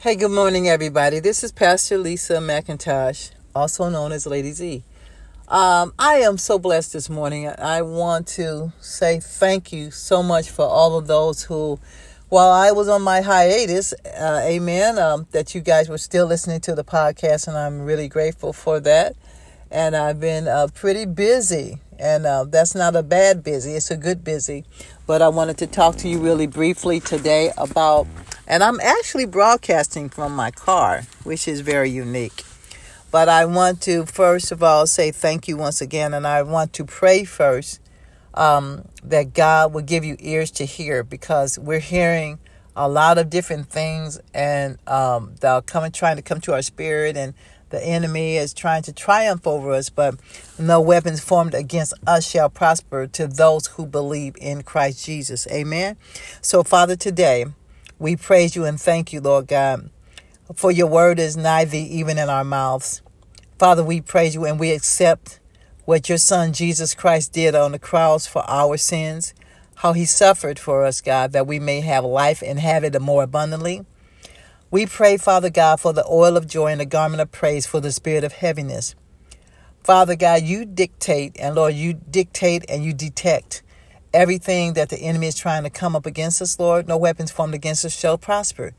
Hey, good morning, everybody. This is Pastor Lisa McIntosh, also known as Lady Z. Um, I am so blessed this morning. I want to say thank you so much for all of those who, while I was on my hiatus, uh, amen, um, that you guys were still listening to the podcast, and I'm really grateful for that. And I've been uh, pretty busy, and uh, that's not a bad busy, it's a good busy. But I wanted to talk to you really briefly today about and I'm actually broadcasting from my car, which is very unique. But I want to, first of all, say thank you once again. And I want to pray first um, that God will give you ears to hear because we're hearing a lot of different things and um, they're coming, trying to come to our spirit. And the enemy is trying to triumph over us, but no weapons formed against us shall prosper to those who believe in Christ Jesus. Amen. So, Father, today, we praise you and thank you, Lord God, for your word is nigh thee, even in our mouths. Father, we praise you and we accept what your Son Jesus Christ did on the cross for our sins, how he suffered for us, God, that we may have life and have it more abundantly. We pray, Father God, for the oil of joy and the garment of praise for the spirit of heaviness. Father God, you dictate, and Lord, you dictate and you detect everything that the enemy is trying to come up against us, Lord. No weapons formed against us shall prosper.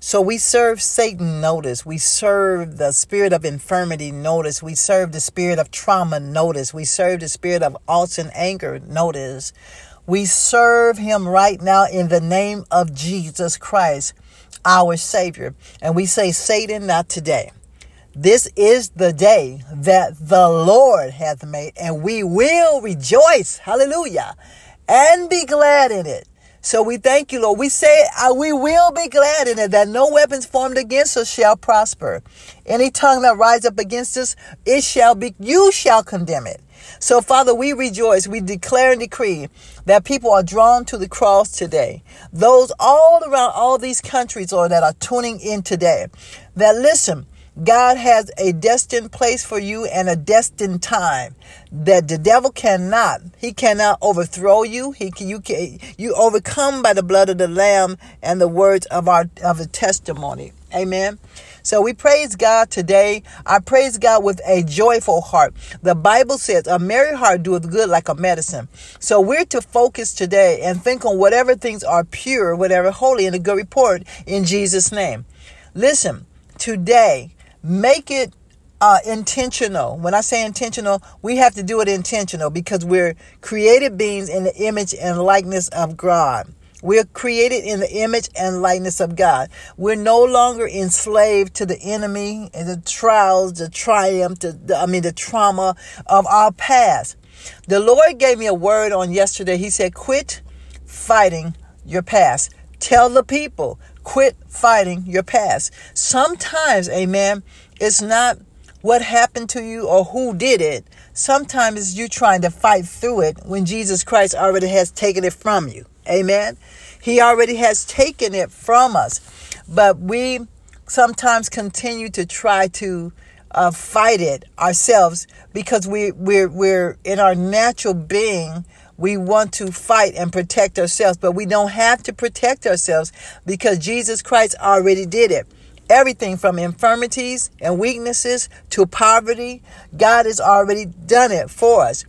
So we serve Satan notice. We serve the spirit of infirmity notice. We serve the spirit of trauma notice. We serve the spirit of alt and anger notice. We serve him right now in the name of Jesus Christ, our Savior. And we say, Satan, not today. This is the day that the Lord hath made, and we will rejoice. Hallelujah and be glad in it. So we thank you, Lord. We say uh, we will be glad in it that no weapons formed against us shall prosper. Any tongue that rise up against us, it shall be, you shall condemn it. So, Father, we rejoice. We declare and decree that people are drawn to the cross today. Those all around all these countries, Lord, that are tuning in today, that listen, God has a destined place for you and a destined time that the devil cannot. He cannot overthrow you. He can, you can you overcome by the blood of the lamb and the words of our of the testimony. Amen. So we praise God today. I praise God with a joyful heart. The Bible says, a merry heart doeth good like a medicine. So we're to focus today and think on whatever things are pure, whatever holy, and a good report in Jesus' name. Listen, today, make it uh, intentional. When I say intentional, we have to do it intentional because we're created beings in the image and likeness of God. We're created in the image and likeness of God. We're no longer enslaved to the enemy and the trials, the triumph, the, the, I mean, the trauma of our past. The Lord gave me a word on yesterday. He said, quit fighting your past. Tell the people, quit fighting your past. Sometimes, amen, it's not what happened to you or who did it. Sometimes it's you trying to fight through it when Jesus Christ already has taken it from you. Amen. He already has taken it from us. But we sometimes continue to try to uh, fight it ourselves because we, we're, we're in our natural being. We want to fight and protect ourselves, but we don't have to protect ourselves because Jesus Christ already did it. Everything from infirmities and weaknesses to poverty, God has already done it for us.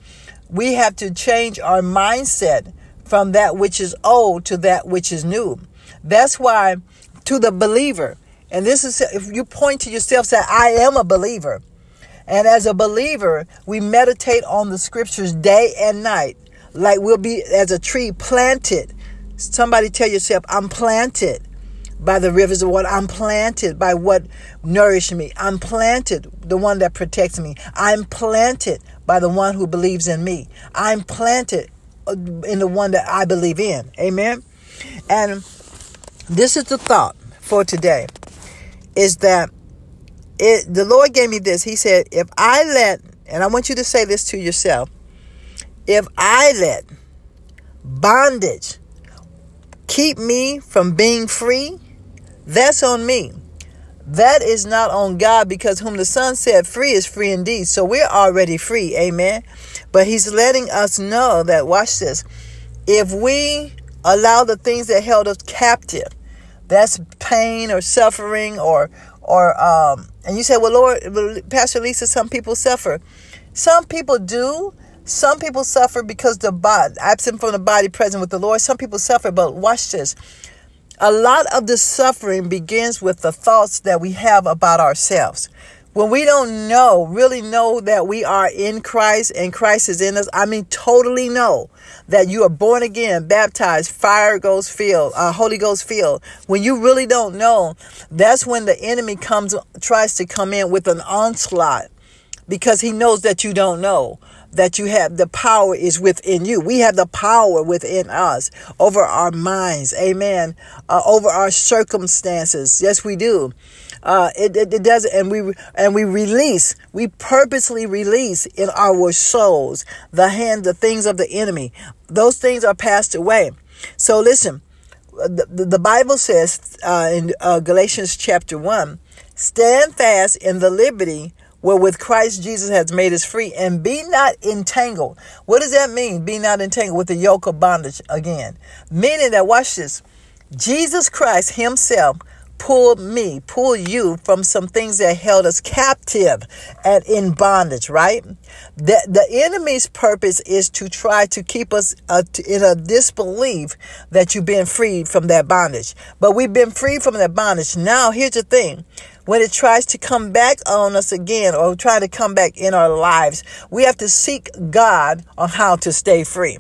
We have to change our mindset from that which is old to that which is new. That's why, to the believer, and this is if you point to yourself, say, I am a believer. And as a believer, we meditate on the scriptures day and night, like we'll be as a tree planted. Somebody tell yourself, I'm planted by the rivers of water. I'm planted by what nourished me. I'm planted, the one that protects me. I'm planted by the one who believes in me. I'm planted uh, in the one that I believe in. Amen. And this is the thought for today is that it the Lord gave me this. He said, if I let, and I want you to say this to yourself, if I let bondage keep me from being free, that's on me. That is not on God because whom the Son set free is free indeed. So we're already free. Amen. But He's letting us know that, watch this, if we allow the things that held us captive, that's pain or suffering or or um and you say well lord pastor lisa some people suffer some people do some people suffer because the body absent from the body present with the lord some people suffer but watch this. A lot of the suffering begins with the thoughts that we have about ourselves. When we don't know, really know that we are in Christ and Christ is in us, I mean, totally know that you are born again, baptized, fire goes filled, uh, Holy Ghost filled. When you really don't know, that's when the enemy comes, tries to come in with an onslaught because he knows that you don't know that you have the power is within you. We have the power within us over our minds. Amen. Uh, over our circumstances. Yes, we do. Uh, it, it, it does, and we and we release, we purposely release in our souls the hand, the things of the enemy. Those things are passed away. So listen, the, the Bible says uh, in uh, Galatians chapter one, stand fast in the liberty wherewith Christ Jesus has made us free, and be not entangled. What does that mean? Be not entangled with the yoke of bondage again. Meaning that, watch this, Jesus Christ Himself pull me, pull you from some things that held us captive and in bondage, right? The, the enemy's purpose is to try to keep us uh, in a disbelief that you've been freed from that bondage. But we've been freed from that bondage. Now, here's the thing. When it tries to come back on us again or try to come back in our lives, we have to seek God on how to stay free.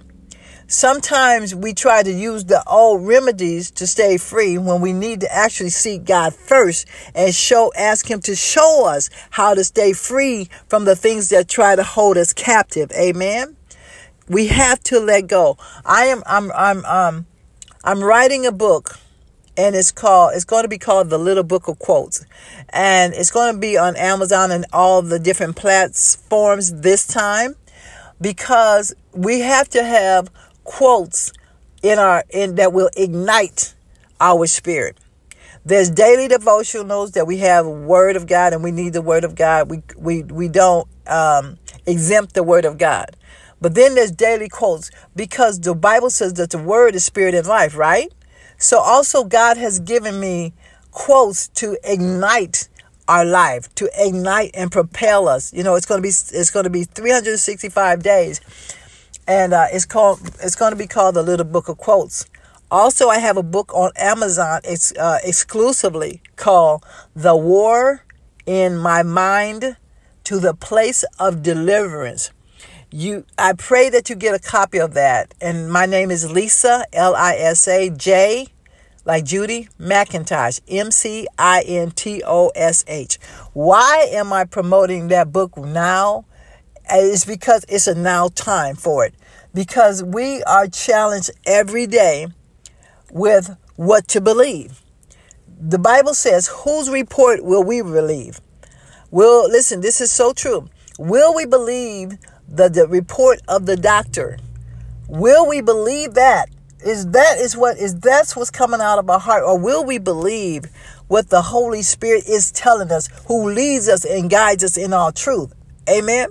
Sometimes we try to use the old remedies to stay free when we need to actually seek God first and show ask him to show us how to stay free from the things that try to hold us captive. Amen. We have to let go. I am I'm I'm um I'm writing a book and it's called it's going to be called the little book of quotes and it's going to be on amazon and all the different platforms this time because we have to have quotes in our in that will ignite our spirit. There's daily devotionals that we have word of God and we need the word of God. We we we don't um, exempt the word of God. But then there's daily quotes because the Bible says that the word is spirit and life, right? So also God has given me quotes to ignite our life, to ignite and propel us. You know, it's going to be it's going to be 365 days and uh, it's called it's going to be called the Little Book of Quotes. Also, I have a book on Amazon. It's uh, exclusively called "The War in My Mind to the Place of Deliverance." You, I pray that you get a copy of that. And my name is Lisa L I S A J, like Judy McIntosh M C I N T O S H. Why am I promoting that book now? It's because it's a now time for it. Because we are challenged every day with what to believe. The Bible says, whose report will we believe? Will listen, this is so true. Will we believe the, the report of the doctor? Will we believe that? Is that is what is that's what's coming out of our heart? Or will we believe what the Holy Spirit is telling us, who leads us and guides us in all truth? Amen.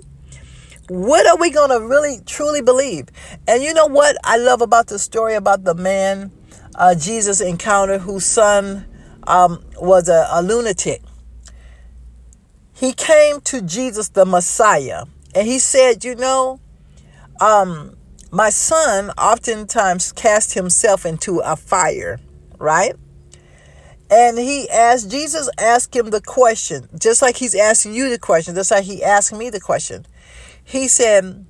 What are we going to really truly believe? And you know what I love about the story about the man uh, Jesus encountered whose son um, was a, a lunatic? He came to Jesus, the Messiah, and he said, You know, um, my son oftentimes cast himself into a fire, right? And he asked, Jesus asked him the question, just like he's asking you the question, just like he asked me the question. He said,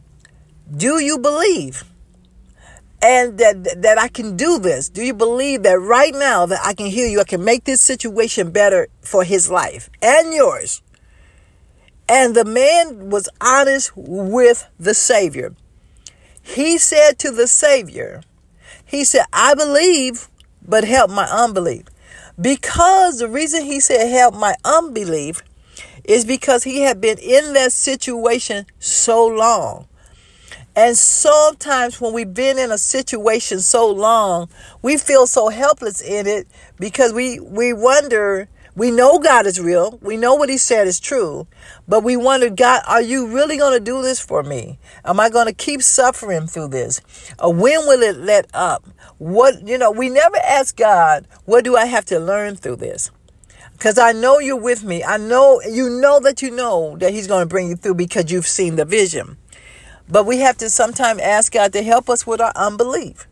Do you believe? And that that I can do this. Do you believe that right now that I can heal you, I can make this situation better for his life and yours? And the man was honest with the Savior. He said to the Savior, He said, I believe, but help my unbelief. Because the reason he said help my unbelief is because he had been in that situation so long. And sometimes when we've been in a situation so long, we feel so helpless in it because we, we wonder, we know God is real. We know what he said is true, but we wonder, God, are you really going to do this for me? Am I going to keep suffering through this? Or when will it let up? What, you know, we never ask God, what do I have to learn through this? Because I know you're with me. I know you know that you know that He's going to bring you through because you've seen the vision. But we have to sometimes ask God to help us with our unbelief,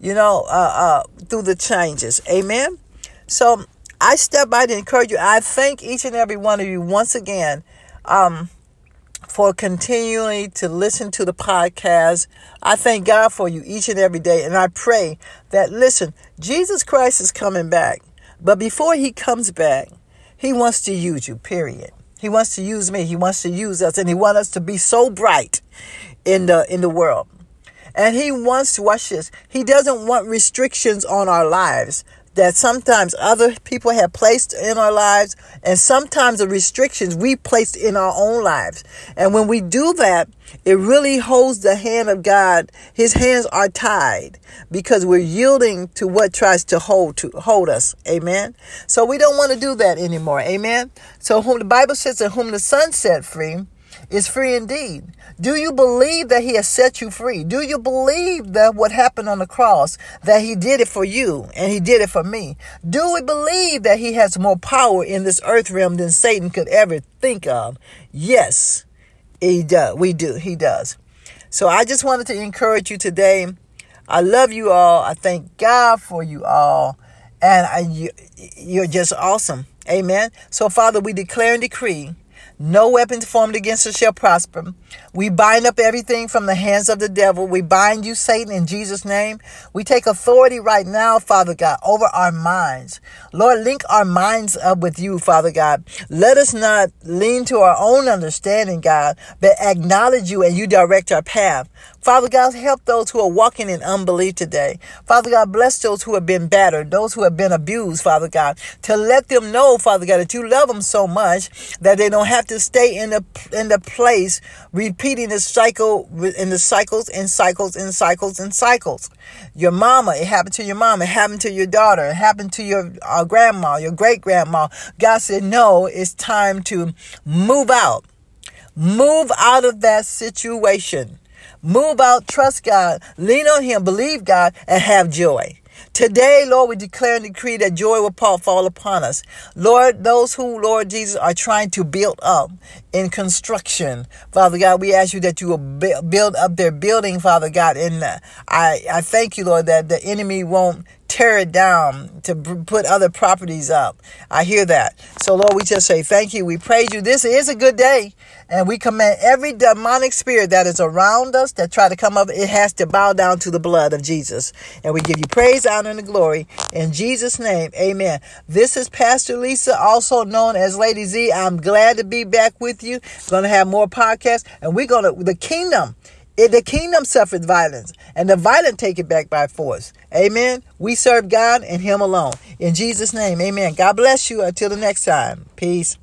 you know, uh, uh, through the changes. Amen. So I step by to encourage you. I thank each and every one of you once again um, for continuing to listen to the podcast. I thank God for you each and every day. And I pray that, listen, Jesus Christ is coming back. But before he comes back, he wants to use you, period. He wants to use me. He wants to use us. And he wants us to be so bright in the in the world. And he wants to watch this. He doesn't want restrictions on our lives that sometimes other people have placed in our lives, and sometimes the restrictions we placed in our own lives. And when we do that, it really holds the hand of God. His hands are tied because we're yielding to what tries to hold to hold us. Amen. So we don't want to do that anymore. Amen. So whom the Bible says that whom the Son set free is free indeed. Do you believe that he has set you free? Do you believe that what happened on the cross, that he did it for you and he did it for me? Do we believe that he has more power in this earth realm than Satan could ever think of? Yes, he does. We do. He does. So I just wanted to encourage you today. I love you all. I thank God for you all. And I, you, you're just awesome. Amen. So, Father, we declare and decree no weapons formed against us shall prosper. We bind up everything from the hands of the devil. We bind you, Satan, in Jesus' name. We take authority right now, Father God, over our minds. Lord, link our minds up with you, Father God. Let us not lean to our own understanding, God, but acknowledge you and you direct our path. Father God, help those who are walking in unbelief today. Father God, bless those who have been battered, those who have been abused, Father God, to let them know, Father God, that you love them so much that they don't have to stay in the in the place repeating the cycle in the cycles and cycles and cycles and cycles. Your mama, it happened to your mama, it happened to your daughter, it happened to your uh, grandma, your great grandma. God said, no, it's time to move out. Move out of that situation. Move out, trust God, lean on Him, believe God, and have joy. Today, Lord, we declare and decree that joy will fall upon us. Lord, those who, Lord Jesus, are trying to build up in construction, Father God, we ask you that you will build up their building, Father God. And uh, I, I thank you, Lord, that the enemy won't tear it down to put other properties up. I hear that. So, Lord, we just say thank you. We praise you. This is a good day. And we command every demonic spirit that is around us that try to come up, it has to bow down to the blood of Jesus. And we give you praise, honor, and glory. In Jesus' name, amen. This is Pastor Lisa, also known as Lady Z. I'm glad to be back with you. Going to have more podcasts. And we're going to, the kingdom the kingdom suffers violence, and the violent take it back by force. Amen. We serve God and Him alone. In Jesus' name, amen. God bless you. Until the next time. Peace.